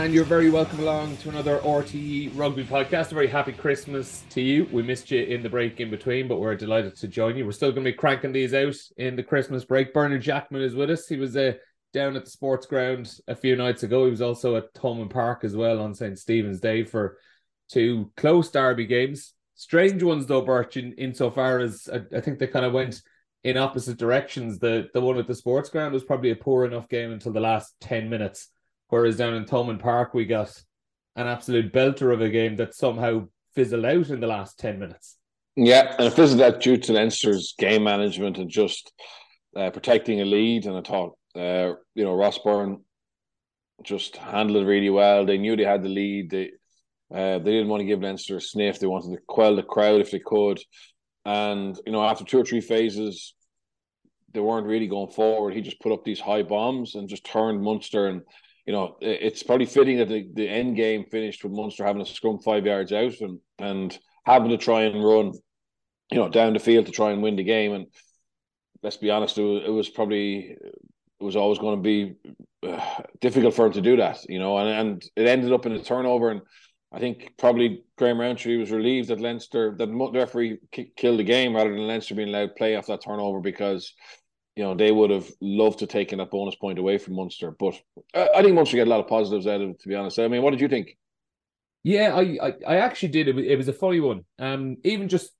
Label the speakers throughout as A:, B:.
A: and you're very welcome along to another RTE Rugby podcast. A very happy Christmas to you. We missed you in the break in between, but we're delighted to join you. We're still going to be cranking these out in the Christmas break. Bernard Jackman is with us. He was uh, down at the sports ground a few nights ago. He was also at Thomond Park as well on St. Stephen's Day for two close derby games. Strange ones though, Birch, in, insofar as I, I think they kind of went in opposite directions. The the one at the sports ground was probably a poor enough game until the last 10 minutes Whereas down in Thomond Park, we got an absolute belter of a game that somehow fizzled out in the last 10 minutes.
B: Yeah, and it fizzled out due to Leinster's game management and just uh, protecting a lead. And I thought, uh, you know, Ross just handled it really well. They knew they had the lead. They uh, they didn't want to give Leinster a sniff. They wanted to quell the crowd if they could. And, you know, after two or three phases, they weren't really going forward. He just put up these high bombs and just turned Munster and you know, it's probably fitting that the, the end game finished with Munster having a scrum five yards out and and having to try and run, you know, down the field to try and win the game. And let's be honest, it was, it was probably it was always going to be uh, difficult for him to do that, you know. And and it ended up in a turnover, and I think probably Graham Rowntree was relieved that Leinster that the referee killed the game rather than Leinster being allowed play off that turnover because you know, they would have loved to taken that bonus point away from Munster. But I think Munster get a lot of positives out of it, to be honest. I mean, what did you think?
A: Yeah, I I, I actually did. It was, it was a funny one. Um, even just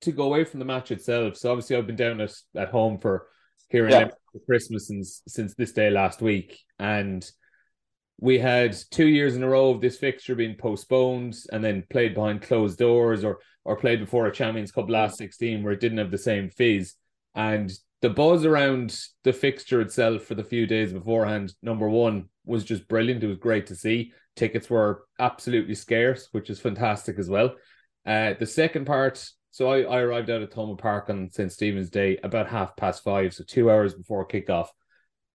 A: to go away from the match itself. So obviously, I've been down at, at home for here in yeah. for Christmas since since this day last week, and we had two years in a row of this fixture being postponed and then played behind closed doors or or played before a Champions Cup last sixteen where it didn't have the same fizz. And the buzz around the fixture itself for the few days beforehand, number one, was just brilliant. It was great to see. Tickets were absolutely scarce, which is fantastic as well. Uh, the second part, so I, I arrived out at Thomond Park on St. Stephen's Day about half past five, so two hours before kickoff,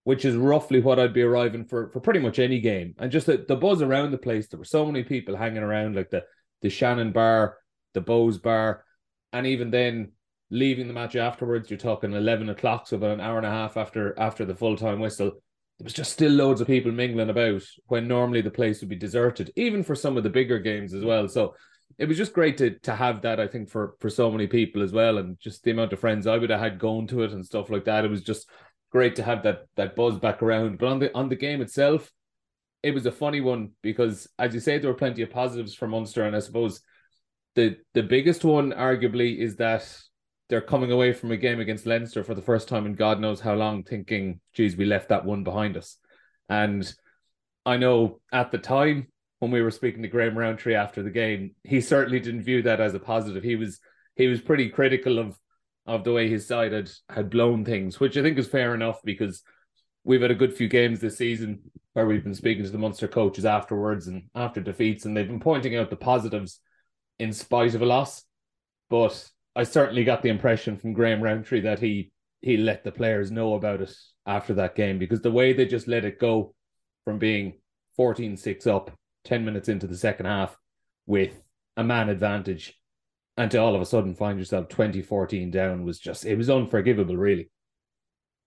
A: which is roughly what I'd be arriving for for pretty much any game. And just the, the buzz around the place, there were so many people hanging around, like the the Shannon Bar, the Bose Bar, and even then leaving the match afterwards, you're talking eleven o'clock, so about an hour and a half after after the full time whistle. There was just still loads of people mingling about when normally the place would be deserted, even for some of the bigger games as well. So it was just great to to have that. I think for for so many people as well, and just the amount of friends I would have had going to it and stuff like that. It was just great to have that that buzz back around. But on the on the game itself, it was a funny one because, as you say, there were plenty of positives for Munster, and I suppose the the biggest one, arguably, is that they're coming away from a game against Leinster for the first time in God knows how long, thinking, geez, we left that one behind us. And I know at the time when we were speaking to Graham Rowntree after the game, he certainly didn't view that as a positive. He was he was pretty critical of of the way his side had had blown things, which I think is fair enough because we've had a good few games this season where we've been speaking to the Munster coaches afterwards and after defeats, and they've been pointing out the positives in spite of a loss. But I certainly got the impression from Graham Rowntree that he he let the players know about it after that game because the way they just let it go from being 14-6 up 10 minutes into the second half with a man advantage and to all of a sudden find yourself 2014 down was just it was unforgivable really.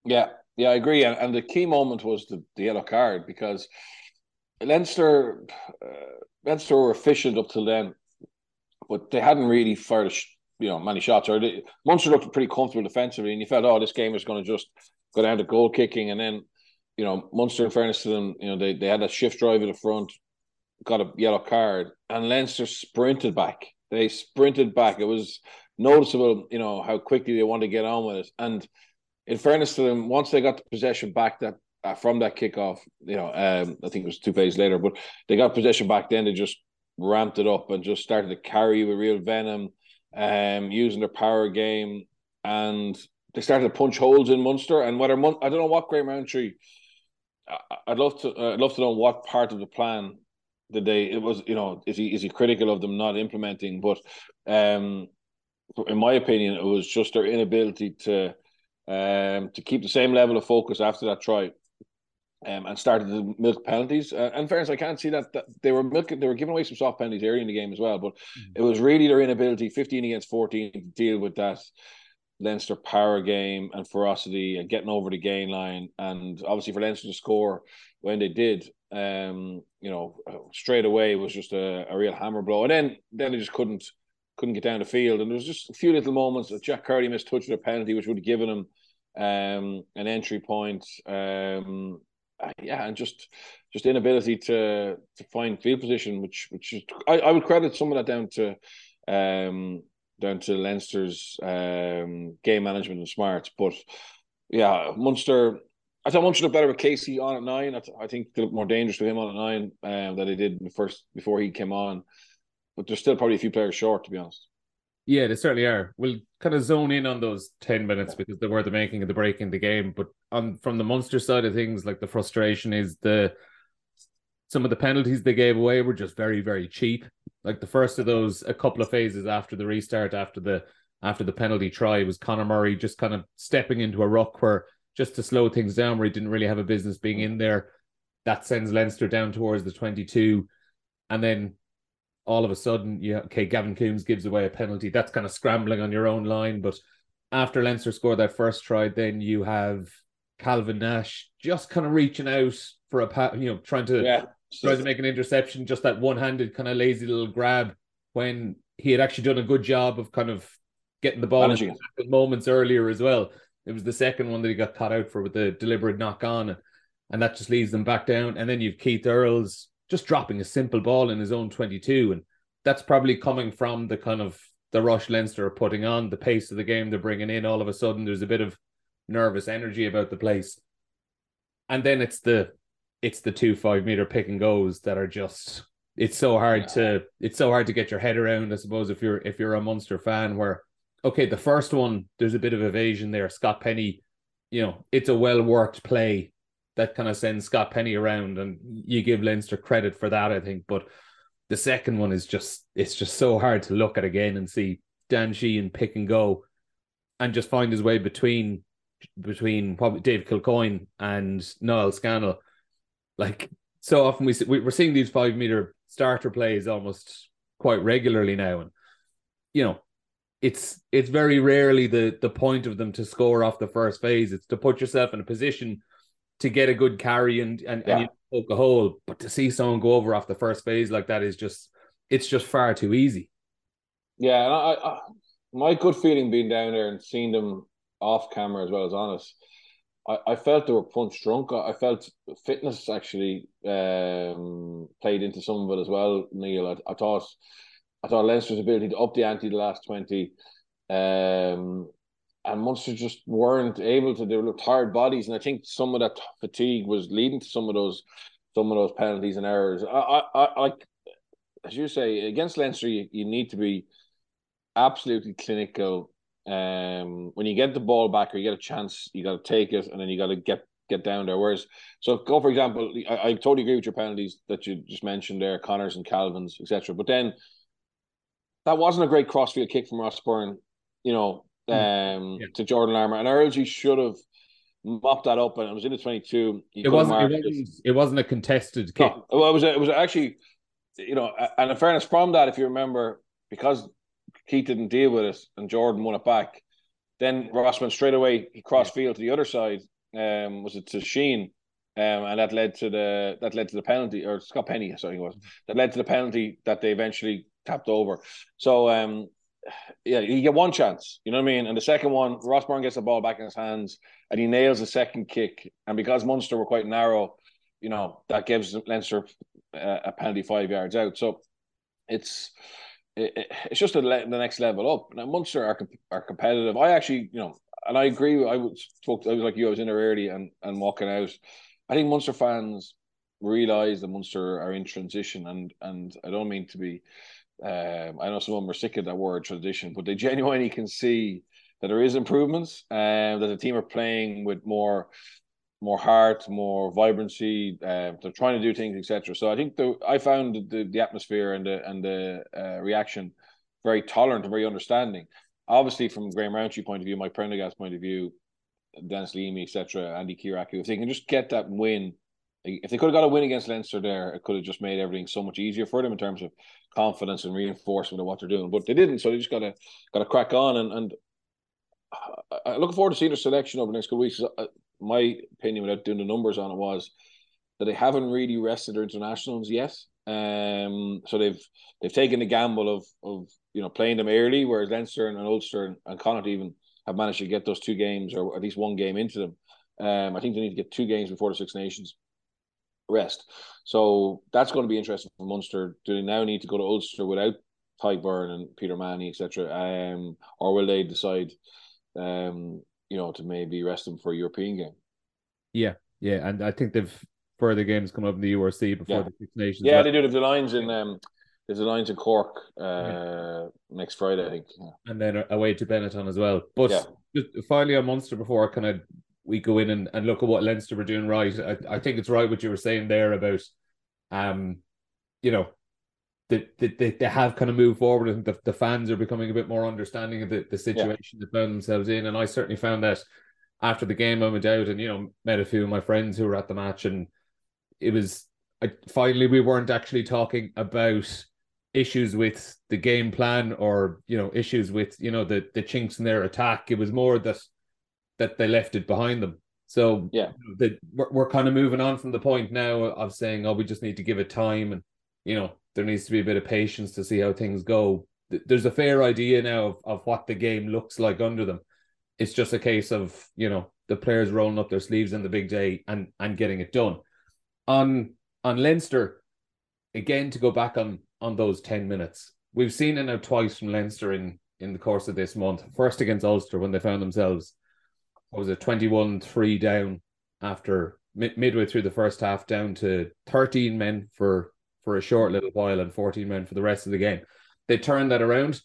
B: Yeah yeah i agree. And, and the key moment was the, the yellow card because leinster uh, leinster were efficient up till then but they hadn't really fired a, you know many shots. Or Munster looked pretty comfortable defensively, and you felt, oh, this game is going to just go down to goal kicking, and then you know Munster, in fairness to them, you know they they had a shift drive in the front, got a yellow card, and Leinster sprinted back. They sprinted back. It was noticeable, you know, how quickly they wanted to get on with it. And in fairness to them, once they got the possession back that uh, from that kickoff, you know, um, I think it was two phases later, but they got possession back. Then they just ramped it up and just started to carry with real venom um, using their power game, and they started to punch holes in Munster. And whether Mun- I don't know what Graham Rowntree, I'd love to uh, I'd love to know what part of the plan did they it was you know is he is he critical of them not implementing? But um, in my opinion, it was just their inability to um to keep the same level of focus after that try um, and started to milk penalties. Uh, and fairness, I can't see that, that they were milking, they were giving away some soft penalties early in the game as well. But mm-hmm. it was really their inability, fifteen against fourteen, to deal with that Leinster power game and ferocity and getting over the gain line. And obviously for Leinster to score when they did, um, you know, straight away was just a, a real hammer blow. And then then they just couldn't couldn't get down the field. And there was just a few little moments that Jack Carty missed touch with a penalty, which would have given him um, an entry point. Um, uh, yeah, and just just inability to to find field position, which which is, I, I would credit some of that down to um, down to Leinster's um, game management and smarts. But yeah, Munster. I thought Munster looked better with Casey on at nine. I, th- I think they looked more dangerous with him on at nine um, than they did first before he came on. But there's still probably a few players short, to be honest.
A: Yeah, they certainly are. We'll kind of zone in on those ten minutes because they were the making of the break in the game. But on from the Munster side of things, like the frustration is the some of the penalties they gave away were just very, very cheap. Like the first of those, a couple of phases after the restart, after the after the penalty try, was Conor Murray just kind of stepping into a ruck where just to slow things down, where he didn't really have a business being in there. That sends Leinster down towards the twenty-two, and then all of a sudden, yeah, okay, Gavin Coombes gives away a penalty. That's kind of scrambling on your own line. But after Leinster scored that first try, then you have Calvin Nash just kind of reaching out for a you know trying to yeah. trying to make an interception, just that one-handed kind of lazy little grab when he had actually done a good job of kind of getting the ball in moments earlier as well. It was the second one that he got caught out for with the deliberate knock on, and that just leads them back down. And then you've Keith Earls just dropping a simple ball in his own 22. And that's probably coming from the kind of the rush Leinster are putting on, the pace of the game they're bringing in. All of a sudden, there's a bit of nervous energy about the place. And then it's the it's the two five meter pick and goes that are just it's so hard yeah. to it's so hard to get your head around. I suppose if you're if you're a Munster fan, where okay, the first one there's a bit of evasion there. Scott Penny, you know, it's a well worked play that kind of sends Scott Penny around, and you give Leinster credit for that, I think. But the second one is just it's just so hard to look at again and see Dan Sheehan pick and go, and just find his way between between probably Dave Kilcoyne and Niall Scannell. Like so often we we're seeing these five meter starter plays almost quite regularly now, and you know it's it's very rarely the the point of them to score off the first phase. It's to put yourself in a position to get a good carry and and, yeah. and you poke a hole. But to see someone go over off the first phase like that is just it's just far too easy.
B: Yeah, and I, I my good feeling being down there and seeing them off camera as well as honest. I, I felt they were punch drunk. I felt fitness actually um, played into some of it as well. Neil, I, I thought I thought Leinster's ability to up the ante the last twenty um, and Munster just weren't able to. They were tired bodies, and I think some of that fatigue was leading to some of those, some of those penalties and errors. I, I, I as you say against Leinster, you, you need to be absolutely clinical. Um, when you get the ball back or you get a chance, you got to take it, and then you got to get get down there. Whereas, so go for example, I, I totally agree with your penalties that you just mentioned there, Connors and Calvin's, etc. But then that wasn't a great crossfield kick from Ross Byrne. You know. Um, yeah. to Jordan Larmour. And RLG should have mopped that up, and it was in the 22.
A: It wasn't, it wasn't, it wasn't. a contested kick.
B: No, well, it was. It was actually, you know, and in fairness, from that, if you remember, because Keith didn't deal with it and Jordan won it back, then Ross went straight away. He crossed field to the other side. Um, was it to Sheen? Um, and that led to the that led to the penalty, or Scott Penny, sorry, it was that led to the penalty that they eventually tapped over. So um, yeah, you get one chance, you know what I mean? And the second one, Ross Byrne gets the ball back in his hands and he nails the second kick. And because Munster were quite narrow, you know, that gives Leinster a, a penalty five yards out. So it's it, it's just a le- the next level up. Now Munster are are competitive. I actually, you know, and I agree. I spoke. I was like you. I was in there early and and walking out. I think Munster fans realize that Munster are in transition, and and I don't mean to be um, I know some of them are sick of that word tradition, but they genuinely can see that there is improvements and that the team are playing with more more heart, more vibrancy. Uh, they're trying to do things, etc. So I think the I found the, the atmosphere and the and the uh, reaction very tolerant and very understanding. Obviously, from Graham Rowntree point of view, Mike Prendergast point of view, Denis Leamy, etc., Andi Kyriacou, if they can just get that win if they could have got a win against Leinster there, it could have just made everything so much easier for them in terms of confidence and reinforcement of what they're doing. But they didn't, so they just got to got to crack on. And and I look forward to seeing their selection over the next couple weeks. Uh, my opinion, without doing the numbers on it, was that they haven't really rested their internationals yet. Um, so they've they've taken the gamble of of you know playing them early, whereas Leinster and, Ulster and, and Connacht even have managed to get those two games or at least one game into them. Um, I think they need to get two games before the Six Nations rest. So that's going to be interesting for Munster. Do they now need to go to Ulster without Tadhg Beirne and Peter O'Mahony, etc., um, or will they decide, um, you know, to maybe rest them for a European game?
A: Yeah, yeah, and I think they've further games coming up in the URC before
B: yeah.
A: the Six Nations.
B: Yeah, they do. The Lions in um, there's a Lions in Cork uh, yeah. next Friday, I think. Yeah.
A: And then away to Benetton as well. But just finally on Munster before kind of we go in and, and look at what Leinster were doing right. I, I think it's right what you were saying there about um, you know, they, they, they have kind of moved forward and the, the fans are becoming a bit more understanding of the, the situation yeah. they found themselves in. And I certainly found that after the game I went out and, you know, met a few of my friends who were at the match and it was I finally we weren't actually talking about issues with the game plan or you know issues with you know the the chinks in their attack. It was more that that they left it behind them. So
B: yeah,
A: that we're, we're kind of moving on from the point now of saying, oh, we just need to give it time, and you know there needs to be a bit of patience to see how things go. There's a fair idea now of, of what the game looks like under them. It's just a case of you know the players rolling up their sleeves in the big day and and getting it done. On on Leinster, again to go back on on those 10 minutes. We've seen it now twice from Leinster in, in the course of this month. First against Ulster when they found themselves, was it 21 3 down after mid- midway through the first half, down to 13 men for, for a short little while and 14 men for the rest of the game. They turned that around.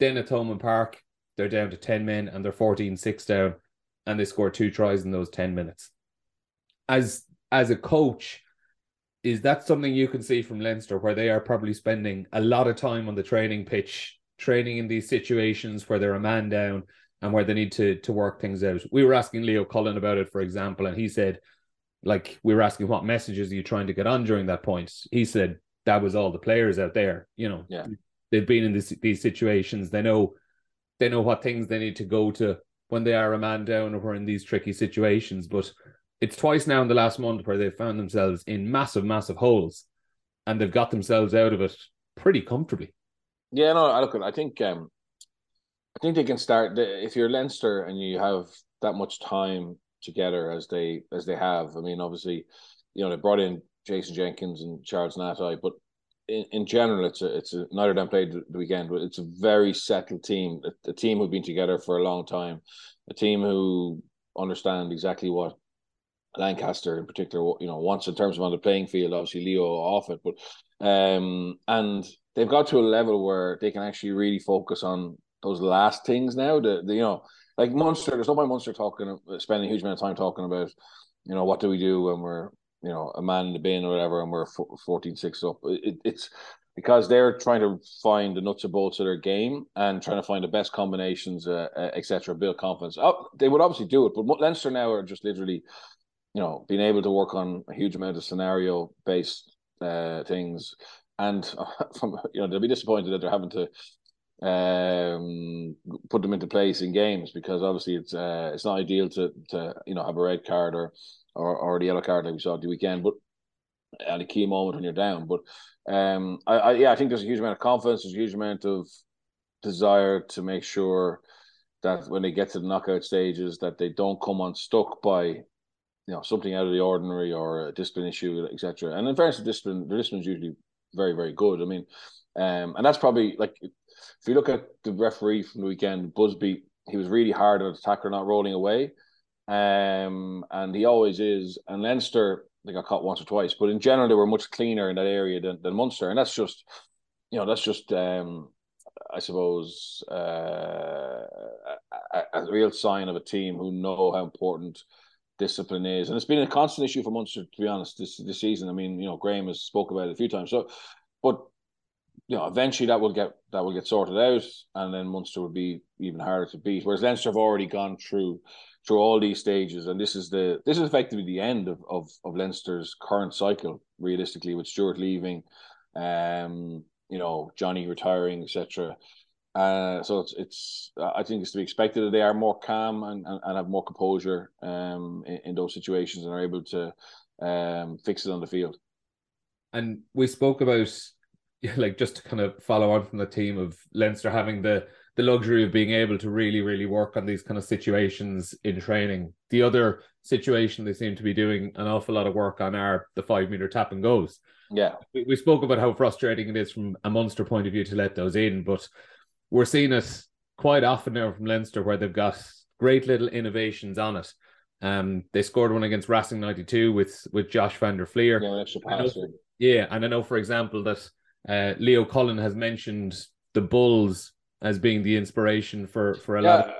A: Then at Thomond Park, they're down to 10 men and they're 14 6 down, and they scored two tries in those 10 minutes. As as a coach, is that something you can see from Leinster where they are probably spending a lot of time on the training pitch, training in these situations where they're a man down and where they need to to work things out? We were asking Leo Cullen about it, for example, and he said, like, we were asking what messages are you trying to get on during that point? He said that was all the players out there, you know.
B: Yeah.
A: They've been in this, these situations. They know they know what things they need to go to when they are a man down or in these tricky situations. But it's twice now in the last month where they've found themselves in massive, massive holes, and they've got themselves out of it pretty comfortably.
B: Yeah, no, I look. I think um, I think they can start if you're Leinster and you have that much time together as they as they have. I mean, obviously, you know they brought in Jason Jenkins and Charles Ngatai, but in, in general, it's a it's a neither of them played the weekend, but it's a very settled team. A, a team who've been together for a long time, a team who understand exactly what Lancaster in particular, you know, once in terms of on the playing field, obviously Leo off it, but um, and they've got to a level where they can actually really focus on those last things now. The, the you know, like Munster, there's no point Munster talking, spending a huge amount of time talking about, you know, what do we do when we're, you know, a man in the bin or whatever, and we're 14 6 up. It, it's because they're trying to find the nuts and bolts of their game and trying to find the best combinations, uh, uh, etc. Build confidence. Oh, they would obviously do it, but Leinster now are just literally you know, being able to work on a huge amount of scenario based uh, things, and from you know, they'll be disappointed that they're having to um put them into place in games because obviously it's uh it's not ideal to to you know have a red card or or, or the yellow card like we saw at the weekend but at a key moment when you're down but um I, I yeah I think there's a huge amount of confidence there's a huge amount of desire to make sure that when they get to the knockout stages that they don't come unstuck by you know something out of the ordinary or a discipline issue, etc. And in fairness, the discipline, the discipline is usually very, very good. I mean, um, and that's probably like if you look at the referee from the weekend, Busby, he was really hard on the attacker not rolling away, um, and he always is. And Leinster, they got caught once or twice, but in general, they were much cleaner in that area than, than Munster, and that's just, you know, that's just. Um, I suppose uh, a, a, real sign of a team who know how important discipline is, and it's been a constant issue for Munster to be honest this this season. I mean, you know, Graham has spoke about it a few times. So, but you know, eventually that will get that will get sorted out, and then Munster will be even harder to beat. Whereas Leinster have already gone through through all these stages, and this is the this is effectively the end of of, of Leinster's current cycle, realistically, with Stuart leaving, um, you know, Johnny retiring, etc. Uh, so it's it's I think it's to be expected that they are more calm and, and, and have more composure um in, in those situations and are able to um, fix it on the field.
A: And we spoke about like just to kind of follow on from the team of Leinster having the the luxury of being able to really, really work on these kind of situations in training. The other situation they seem to be doing an awful lot of work on are the five meter tap and goes.
B: Yeah.
A: We, we spoke about how frustrating it is from a Munster point of view to let those in, but we're seeing it quite often now from Leinster where they've got great little innovations on it. Um, they scored one against Racing 92 with with Josh van der Flier.
B: Yeah,
A: yeah, and I know, for example, that uh, Leo Cullen has mentioned the Bulls as being the inspiration for for a
B: yeah,
A: lot of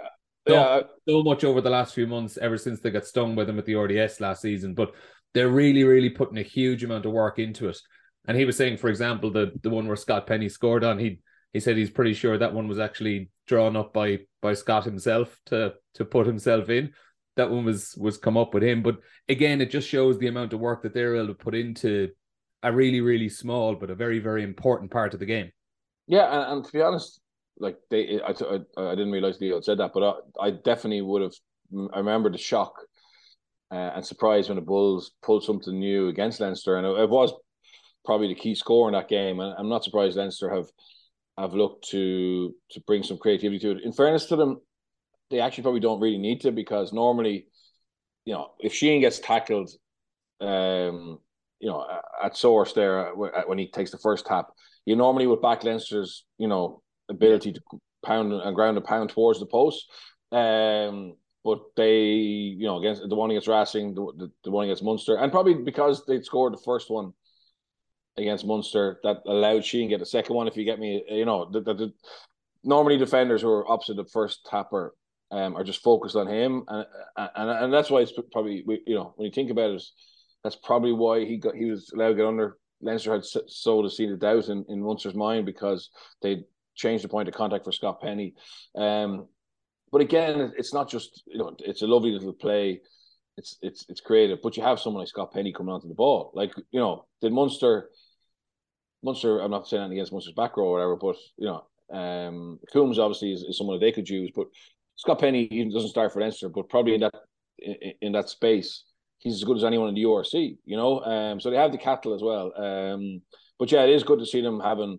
A: so,
B: yeah.
A: so much over the last few months, ever since they got stung by them at the RDS last season. But they're really, really putting a huge amount of work into it. And he was saying, for example, the the one where Scott Penny scored on, he he said he's pretty sure that one was actually drawn up by by Scott himself to to put himself in. That one was was come up with him. But again, it just shows the amount of work that they're able to put into a really, really small but a very, very important part of the game.
B: Yeah, and, and to be honest, like they, I, I, I didn't realize Leo said that, but I, I definitely would have. I remember the shock uh, and surprise when the Bulls pulled something new against Leinster, and it, it, was probably the key score in that game. And I'm not surprised Leinster have have looked to to bring some creativity to it. In fairness to them, they actually probably don't really need to because normally, you know, if Sheehan gets tackled, um, you know, at source there uh, uh, when he takes the first tap, you normally would back Leinster's, you know, ability to pound uh, and ground a pound towards the post. Um, but they, you know, against the one against Racing, the, the, the one against Munster, and probably because they scored the first one against Munster, that allowed Sheehan get the second one. If you get me, you know, the, the, the normally defenders who are opposite the first tapper um, are just focused on him, and and and that's why it's probably you know when you think about it, that's probably why he got he was allowed to get under. Leinster had sowed a seed of doubt in, in Munster's mind because they changed the point of contact for Scott Penny. Um, but again, it's not just you know it's a lovely little play. It's it's it's creative, but you have someone like Scott Penny coming onto the ball. Like you know, did Munster? Munster, I'm not saying anything against Munster's back row or whatever, but you know, um, Coombes obviously is, is someone that they could use, but Scott Penny even doesn't start for Leinster, but probably in that in, in, that space, he's as good as anyone in the URC, you know. Um, so they have the cattle as well. Um, but yeah, it is good to see them having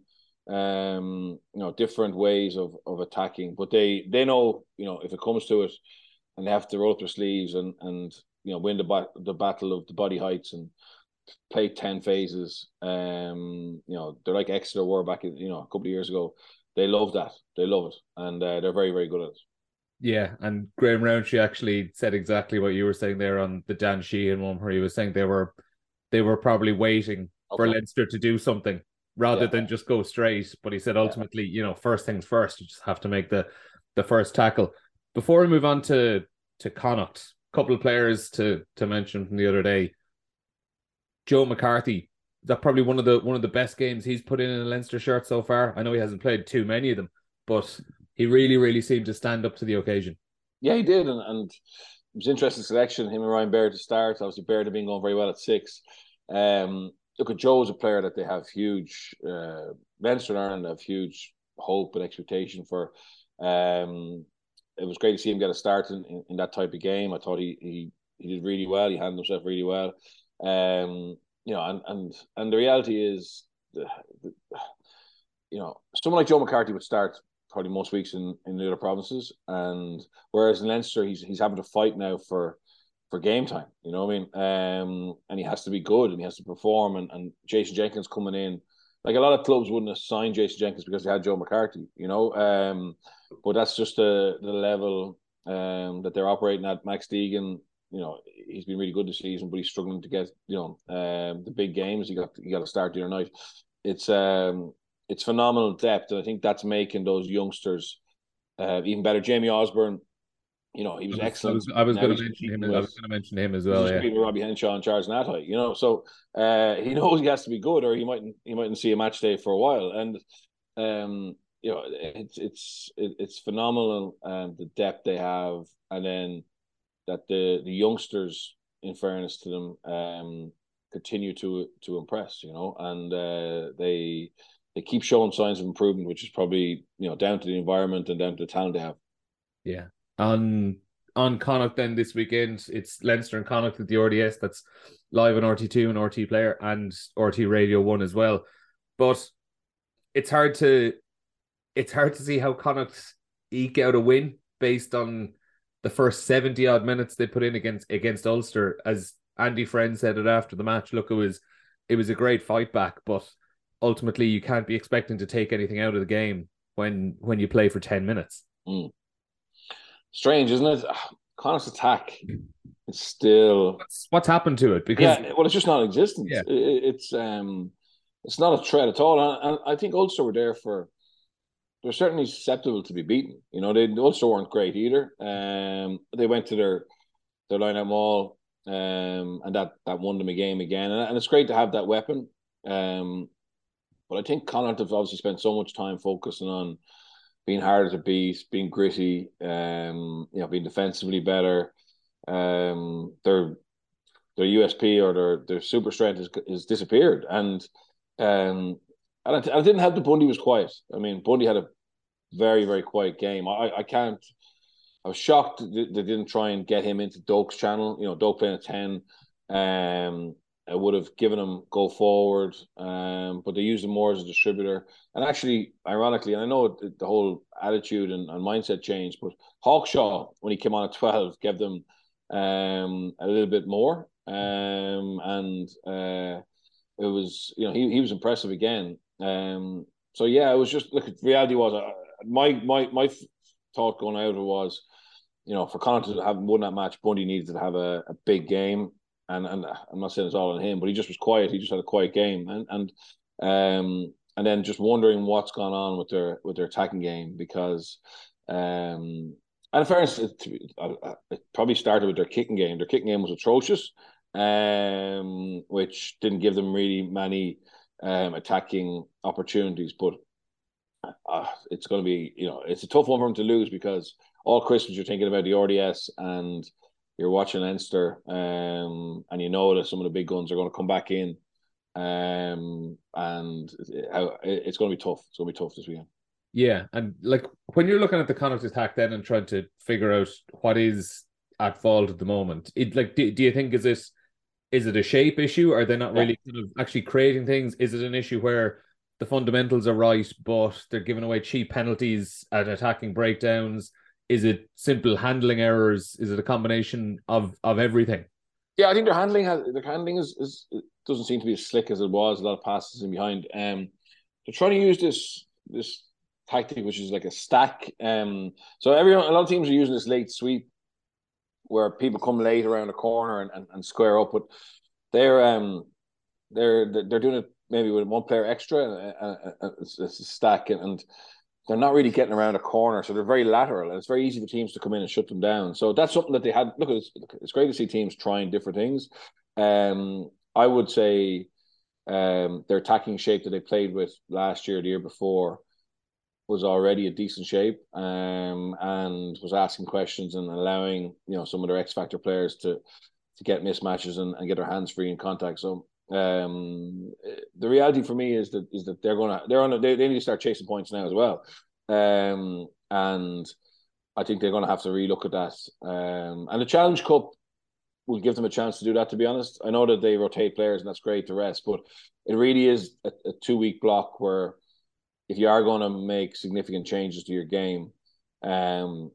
B: um, you know, different ways of of attacking. But they they know, you know, if it comes to it, and they have to roll up their sleeves and and you know win the bat- the battle of the body heights and play ten phases. Um, you know, they're like Exeter were back, in, you know, a couple of years ago. They love that. They love it, and uh, they're very very good at it.
A: Yeah, and Graham Rowntree actually said exactly what you were saying there on the Dan Sheehan one, where he was saying they were they were probably waiting okay. for Leinster to do something rather yeah. than just go straight. But he said ultimately, yeah. you know, first things first, you just have to make the the first tackle. Before we move on to to Connacht, a couple of players to to mention from the other day. Joe McCarthy, that probably one of the one of the best games he's put in in a Leinster shirt so far. I know he hasn't played too many of them, but he really, really seemed to stand up to the occasion.
B: Yeah, he did, and, and it was interesting selection. Him and Ryan Baird to start. Obviously, Baird had been going very well at six. Um, look at Joe Joe's a player that they have huge uh Leinster and Ireland have huge hope and expectation for. Um it was great to see him get a start in, in, in, that type of game. I thought he he he did really well. He handled himself really well. Um, you know, and and and the reality is, you know, someone like Joe McCarthy would start probably most weeks in in the other provinces, and whereas in Leinster he's he's having to fight now for for game time. You know what I mean? Um, and he has to be good and he has to perform. And, and Jason Jenkins coming in, like a lot of clubs wouldn't have signed Jason Jenkins because they had Joe McCarthy. You know, um, but that's just the the level um that they're operating at. Max Deegan, you know, he's been really good this season, but he's struggling to get you know um the big games. He got he got to start the other night. It's um it's phenomenal depth, and I think that's making those youngsters uh, even better. Jamie Osborne you know, he was,
A: was
B: excellent.
A: I was, was going to mention him. I was going to mention him as well. Yeah,
B: Robbie Henshaw and Charles Ngatai. You know, so uh, he knows he has to be good, or he mightn't. He mightn't see a match day for a while. And um, you know, it's it's it's phenomenal um, the depth they have, and then that the the youngsters, in fairness to them, um, continue to to impress. You know, and uh, they they keep showing signs of improvement, which is probably you know down to the environment and down to the talent they have.
A: Yeah, on on Connacht then this weekend. It's Leinster and Connacht at the RDS. That's live on RTE2 and RTE Player and RTE Radio One as well. But it's hard to it's hard to see how Connacht eke out a win based on the first 70 odd minutes they put in against against Ulster. As Andy Friend said it after the match, look, it was it was a great fight back, but ultimately you can't be expecting to take anything out of the game when when you play for 10 minutes.
B: Mm. Strange, isn't it? Connacht's attack is still
A: what's, what's, happened to it because
B: yeah, well, it's just not existent. Yeah. It, it's um, it's not a threat at all, and, and I think Ulster were there for they're certainly susceptible to be beaten. You know, they also weren't great either. Um, they went to their their line out mall, um, and that that won them a game again. And, and it's great to have that weapon. Um, but I think Connacht have obviously spent so much time focusing on being harder to beat, being gritty, um, you know, being defensively better. Um, their their USP or their their super strength has, has disappeared, and um, and I, I didn't have the Bundee was quiet. I mean, Bundee had a very very quiet game. I I can't. I was shocked they, didn't try and get him into Doak's channel. You know, Doak playing a ten. Um, I would have given him go forward, um, but they used him more as a distributor. And actually, ironically, and I know the whole attitude and, and mindset changed, but Hawkshaw, when he came on at 12, gave them um, a little bit more. Um, and uh, it was, you know, he, he was impressive again. Um, so yeah, it was just look. Reality was uh, my my my thought going out was, you know, for Connacht to have won that match, Bundee needed to have a, a big game, and and I'm not saying it's all on him, but he just was quiet. He just had a quiet game, and and um and then just wondering what's gone on with their with their attacking game because um and in fairness, it, it probably started with their kicking game. Their kicking game was atrocious, um, which didn't give them really many um, attacking opportunities. But uh, it's going to be, you know, it's a tough one for them to lose because all Christmas you're thinking about the RDS and you're watching Leinster, um, and you know that some of the big guns are going to come back in, um, and it's going to be tough. It's going to be tough this weekend.
A: Yeah, and like when you're looking at the Connacht attack then and trying to figure out what is at fault at the moment, it like do, do you think is this is it a shape issue? Are they not really kind of actually creating things? Is it an issue where the fundamentals are right, but they're giving away cheap penalties at attacking breakdowns? Is it simple handling errors? Is it a combination of of everything?
B: Yeah, I think their handling has their handling is, is doesn't seem to be as slick as it was. A lot of passes in behind. Um, they're trying to use this this tactic, which is like a stack. Um, so everyone, a lot of teams are using this late sweep where people come late around the corner and, and, and square up. But they're um they're they're doing it maybe with one player extra. and, uh, uh, it's, it's a stack and, and they're not really getting around a corner, so they're very lateral, and it's very easy for teams to come in and shut them down. So that's something that they had. Look, it's, it's great to see teams trying different things. Um, I would say um, their attacking shape that they played with last year, the year before, was already a decent shape, um, and was asking questions and allowing you know some of their X factor players to to get mismatches and, and get their hands free in contact. So um, the reality for me is that is that they're gonna they're on a, they, they need to start chasing points now as well, um, and I think they're gonna have to relook at that. Um, and the Challenge Cup will give them a chance to do that. To be honest, I know that they rotate players and that's great to rest, but it really is a, a two week block where if you are going to make significant changes to your game, um,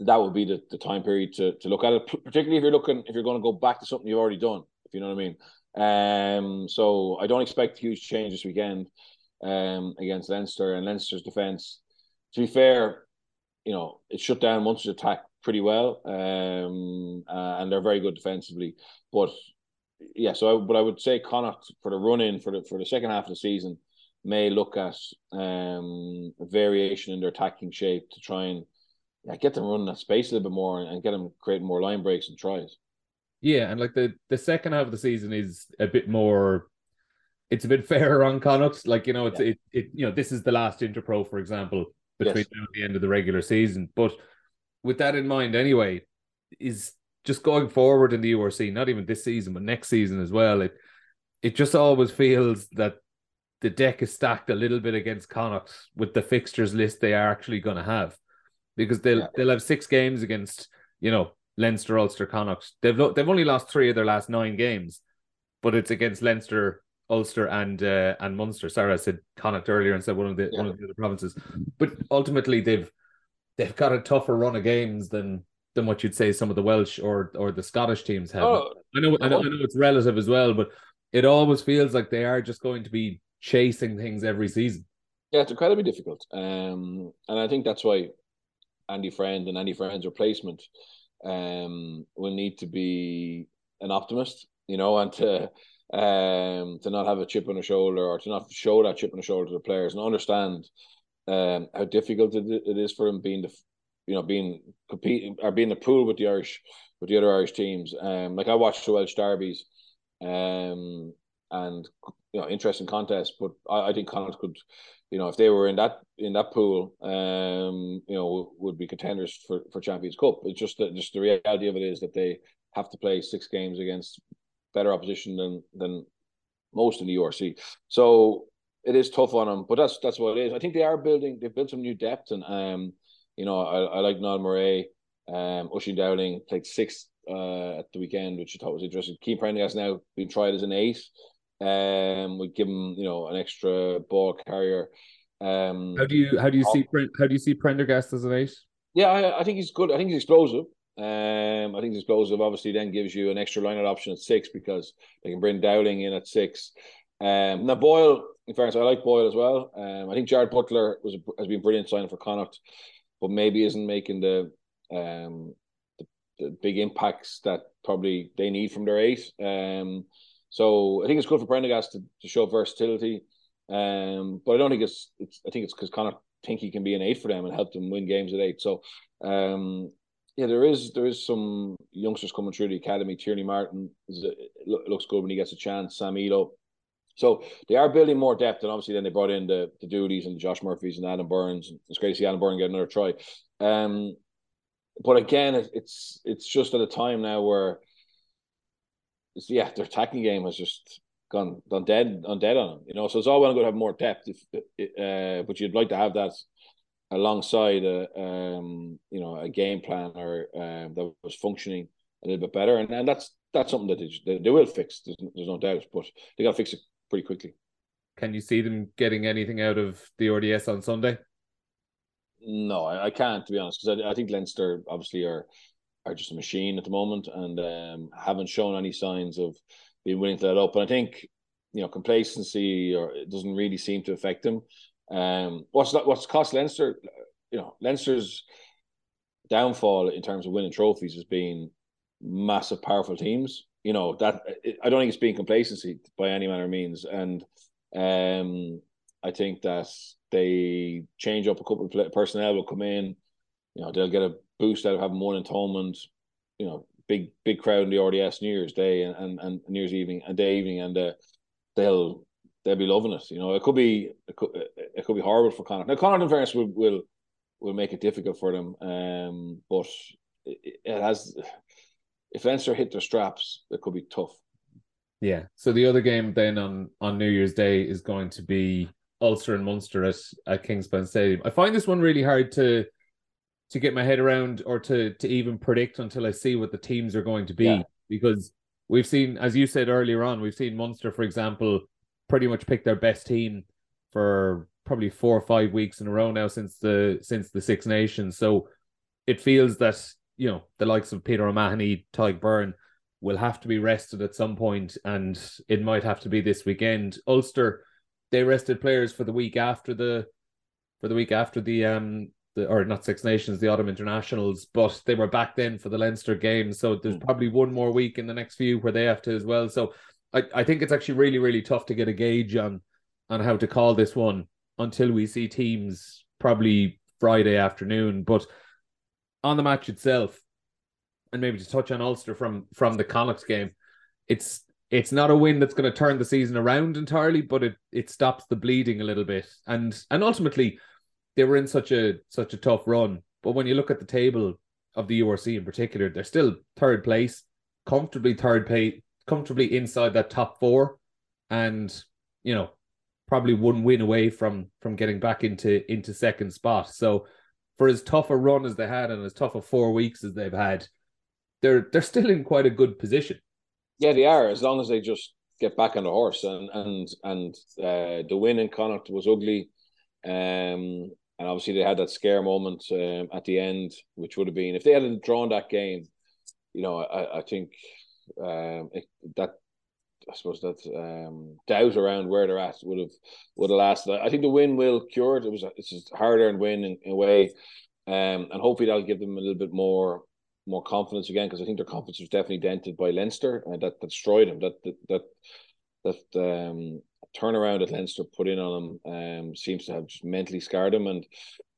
B: that would be the, the time period to, to look at it. Particularly if you're looking if you're going to go back to something you've already done, if you know what I mean. Um, so I don't expect huge change this weekend um, against Leinster and Leinster's defence. To be fair, you know, it shut down Munster's attack pretty well, um, uh, and they're very good defensively. But yeah, so I, but I would say Connacht for the run in for the for the second half of the season may look at um, variation in their attacking shape to try and yeah, get them running that space a little bit more and, and get them creating more line breaks and tries.
A: Yeah, and like the the second half of the season is a bit more. It's a bit fairer on Connacht. Like you know, it's yeah. it, it you know this is the last Interpro, for example, between yes. now and the end of the regular season. But with that in mind, anyway, is just going forward in the URC, not even this season, but next season as well. It it just always feels that the deck is stacked a little bit against Connacht with the fixtures list they are actually going to have, because they'll yeah. they'll have six games against you know, Leinster, Ulster, Connacht. They've they've only lost three of their last nine games, but it's against Leinster, Ulster, and uh, and Munster. Sorry, I said Connacht earlier and said one of the yeah. one of the other provinces. But ultimately, they've they've got a tougher run of games than than what you'd say some of the Welsh or or the Scottish teams have. Oh, I know, I know, I know it's relative as well, but it always feels like they are just going to be chasing things every season.
B: Yeah, it's incredibly difficult, um, and I think that's why Andy Friend and Andy Friend's replacement um, will need to be an optimist, you know, and to um, to not have a chip on the shoulder or to not show that chip on the shoulder to the players and understand um, how difficult it, is for him being the you know being competing or being the pool with the Irish with the other Irish teams. Um, like I watched the Welsh derbies, um, and you know interesting contest, but I, I think Connacht could you know, if they were in that in that pool, um, you know, would be contenders for, for Champions Cup. It's just just the reality of it is that they have to play six games against better opposition than than most in the URC. So it is tough on them, but that's that's what it is. I think they are building. They've built some new depth, and um, you know, I, I like Niall Murray, um, Oisin Dowling played six uh, at the weekend, which I thought was interesting. Cian Prendergast now being tried as an eight. Um, we give him, you know, an extra ball carrier. Um,
A: how do you how do you see how do you see Prendergast as an eight?
B: Yeah, I, I think he's good. I think he's explosive. Um, I think he's explosive. Obviously, then gives you an extra line option at six because they can bring Dowling in at six. Um, now Boyle, in fairness, I like Boyle as well. Um, I think Jarrad Butler was has been brilliant signing for Connacht, but maybe isn't making the um the, the big impacts that probably they need from their eight. Um, so I think it's good for Prendergast to, to show versatility. Um, but I don't think it's it's I think it's because Connacht think he can be an eight for them and help them win games at eight. So um, yeah, there is there is some youngsters coming through the academy. Tierney Martin is, looks good when he gets a chance. Sam Elo. So they are building more depth, and obviously then they brought in the the Duties and the Josh Murphys and Adam Burns. It's great to see Adam Burns get another try. Um, but again, it's it's just at a time now where yeah, their attacking game has just gone gone dead on dead on them. You know, so it's all well and good to have more depth, if, uh, but you'd like to have that alongside a um you know a game plan or um, that was functioning a little bit better, and, and that's that's something that they, they will fix. There's, there's no doubt, but they got to fix it pretty quickly.
A: Can you see them getting anything out of the RDS on Sunday?
B: No, I, I can't to be honest because I, I think Leinster obviously are are just a machine at the moment and um, haven't shown any signs of being willing to let up. And I think you know complacency or it doesn't really seem to affect them. Um, what's what's cost Leinster? You know, Leinster's downfall in terms of winning trophies has been massive, powerful teams. You know that I don't think it's being complacency by any manner of means, and um, I think that they change up a couple of personnel will come in. You know, they'll get a boost out of having one atonement, you know, big big crowd in the RDS New Year's Day and, and, and New Year's evening and day evening, and uh, they'll they'll be loving it. You know, it could be it could, it could be horrible for Connacht. Now, Connacht in fairness will will will make it difficult for them, um, but it, it has if Leinster hit their straps, it could be tough.
A: Yeah. So the other game then on on New Year's Day is going to be Ulster and Munster at, at Kingspan Stadium. I find this one really hard to to get my head around or to to even predict until I see what the teams are going to be. Yeah. because we've seen as you said earlier on we've seen Munster for example pretty much pick their best team for probably four or five weeks in a row now since the since the Six Nations. So it feels that you know the likes of Peter O'Mahony Tadhg Beirne will have to be rested at some point and it might have to be this weekend. Ulster they rested players for the week after the for the week after the um the or not Six Nations, the Autumn Internationals, but they were back then for the Leinster game. So there's mm. probably one more week in the next few where they have to as well. So I, I think it's actually really, really tough to get a gauge on on how to call this one until we see teams probably Friday afternoon. But on the match itself, and maybe to touch on Ulster from from the Connacht game, it's it's not a win that's going to turn the season around entirely, but it it stops the bleeding a little bit. And and ultimately they were in such a such a tough run. But when you look at the table of the URC in particular, they're still third place, comfortably third pay, comfortably inside that top four, and you know probably one win away from from getting back into into second spot. So for as tough a run as they had and as tough a four weeks as they've had, they're they're still in quite a good position.
B: Yeah, they are. As long as they just get back on the horse, and and and uh, the win in Connacht was ugly, um, and obviously they had that scare moment um, at the end, which would have been if they hadn't drawn that game, you know, I I think um, it, that I suppose that um, doubt around where they're at would have would have lasted. I think the win will cure it. It was a, it's a hard earned win in, in, a way, um, and hopefully that'll give them a little bit more more confidence again because I think their confidence was definitely dented by Leinster and that, that destroyed them. That that that, that um, turnaround that Leinster put in on them um, seems to have just mentally scarred them, and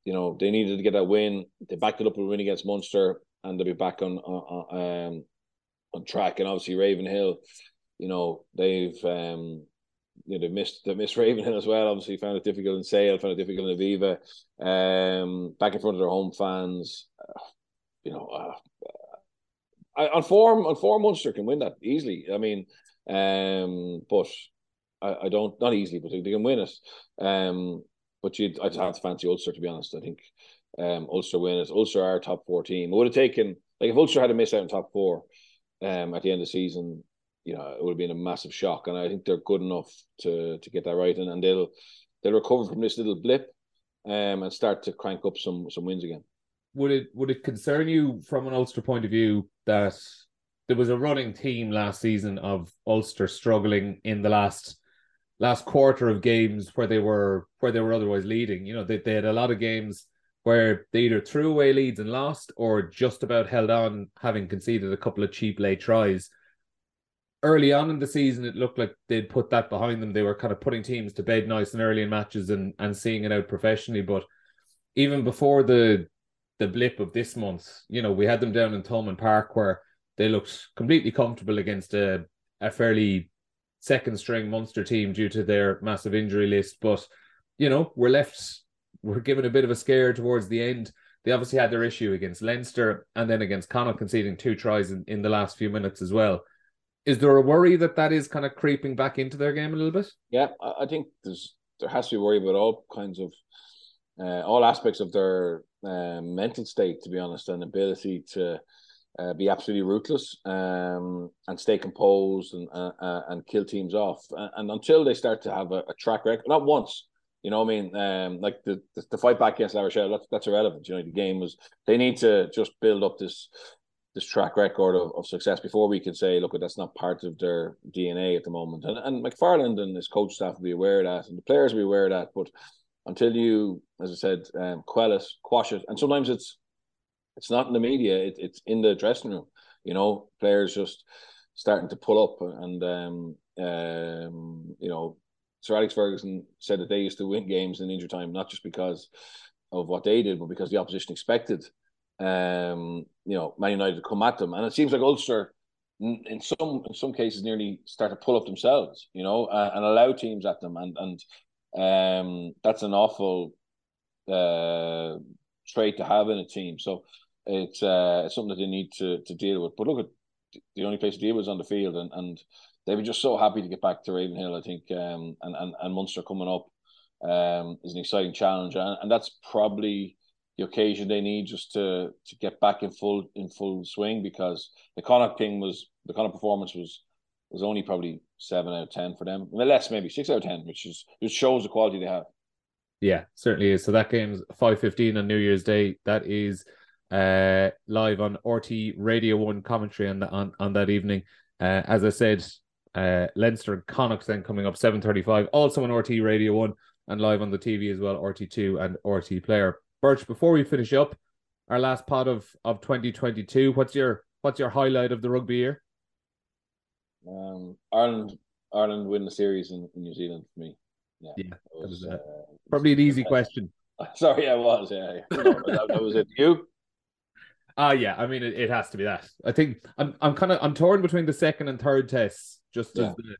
B: you know they needed to get that win. They backed it up with a win against Munster, and they'll be back on on um, on track. And obviously Ravenhill you know they've um, you know they missed they missed Ravenhill as well. Obviously, found it difficult in Sale, found it difficult in Aviva. Um, back in front of their home fans, uh, you know, uh, on form on form Munster can win that easily. I mean, um, but I, I don't not easily, but they, they can win it. Um, but you I'd have to fancy Ulster to be honest. I think um, Ulster win it. Ulster are top four team. It would have taken like if Ulster had to miss out in top four um, at the end of the season, you know, it would have been a massive shock. And I think they're good enough to to get that right, and, and they'll they'll recover from this little blip, um, and start to crank up some some wins again.
A: Would it would it concern you from an Ulster point of view that there was a running theme last season of Ulster struggling in the last last quarter of games where they were where they were otherwise leading. You know, they, they had a lot of games where they either threw away leads and lost or just about held on, having conceded a couple of cheap late tries early on in the season, it looked like they'd put that behind them. They were kind of putting teams to bed nice and early in matches and and seeing it out professionally. But even before the the blip of this month, you know, we had them down in Thomond Park where they looked completely comfortable against a a fairly second string Munster team due to their massive injury list. But you know, we're left we're given a bit of a scare towards the end. They obviously had their issue against Leinster and then against Connacht conceding two tries in, in the last few minutes as well is there a worry that that is kind of creeping back into their game a little bit?
B: Yeah, I think there's there has to be worry about all kinds of uh, all aspects of their uh, mental state, to be honest, and ability to uh, be absolutely ruthless um, and stay composed and uh, uh, and kill teams off. And, and, until they start to have a, a, track record, not once, you know, I mean, um, like the, the, the fight back against La Rochelle, that's that's irrelevant. You know, the game was they need to just build up this this track record of, of success before we can say, look, that's not part of their DNA at the moment. And and McFarland and his coach staff will be aware of that, and the players will be aware of that. But until you, as I said, um, quell it, quash it, and sometimes it's it's not in the media; it, it's in the dressing room. You know, players just starting to pull up, and um, um, you know, Sir Alex Ferguson said that they used to win games in injury time not just because of what they did, but because the opposition expected um, you know, Man United to come at them, and it seems like Ulster, in some in some cases, nearly start to pull up themselves, you know, uh, and allow teams at them, and and um, that's an awful uh, trait to have in a team. So it's uh, it's something that they need to to deal with. But look at the only place to deal with is on the field, and and they were just so happy to get back to Ravenhill. I think, um, and and and Munster coming up um, is an exciting challenge, and, and that's probably the occasion they need just to to get back in full in full swing because the Connacht thing was the Connacht performance was was only probably seven out of ten for them, less maybe six out of ten, which is which shows the quality they have.
A: Yeah, certainly is. So that game's five fifteen on New Year's Day. That is uh live on RTE Radio One commentary on the, on on that evening. Uh, as I said, uh Leinster and Connacht then coming up seven thirty five, also on RTE Radio One and live on the TV as well, RTE two and RTE Player. Birch, before we finish up our last pod of, of 2022, what's your what's your highlight of the rugby year?
B: Um, Ireland Ireland win the series in, in New Zealand for me.
A: Yeah, yeah was, uh, probably an easy question.
B: Sorry, I was. Yeah, that, that was it. You?
A: Ah, uh, yeah. I mean, it, it has to be that. I think I'm I'm kind of I'm torn between the second and third tests, just as the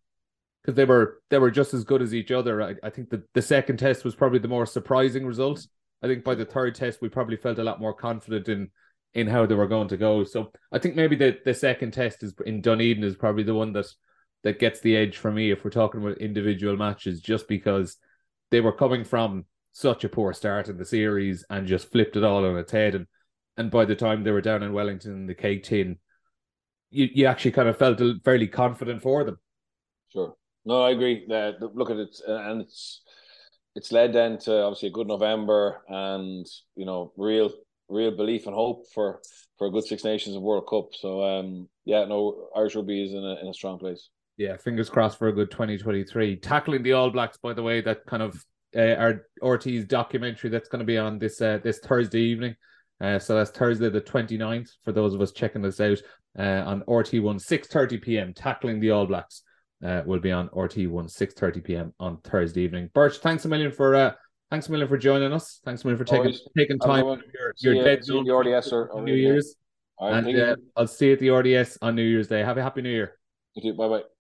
A: because they were they were just as good as each other. I, I think the, the second test was probably the more surprising result. I think by the third test we probably felt a lot more confident in in how they were going to go. So I think maybe the the second test is in Dunedin is probably the one that that gets the edge for me if we're talking about individual matches, just because they were coming from such a poor start in the series and just flipped it all on its head. And and by the time they were down in Wellington, the Cake Tin, you, you actually kind of felt fairly confident for them.
B: Sure. No, I agree. Uh, look at it, and it's it's led then to obviously a good November, and you know, real real belief and hope for for a good Six Nations and World Cup. So um, yeah, no, Irish rugby is in a in a strong place.
A: Yeah, fingers crossed for a good 2023. Tackling the All Blacks, by the way, that kind of uh, our RTE's documentary that's going to be on this uh, this Thursday evening. Uh, so that's Thursday the 29th for those of us checking this out uh, on RTE1 6:30 p.m. Tackling the All Blacks uh, will be on RTE1 6:30 p.m. on Thursday evening. Birch, thanks a million for uh, thanks a million for joining us. Thanks a million for taking Always. taking time.
B: Your, your dead zone the RDS sir.
A: New Year's. and uh, I'll see you at the RDS on New Year's Day. Have a happy New Year.
B: You too. Bye bye.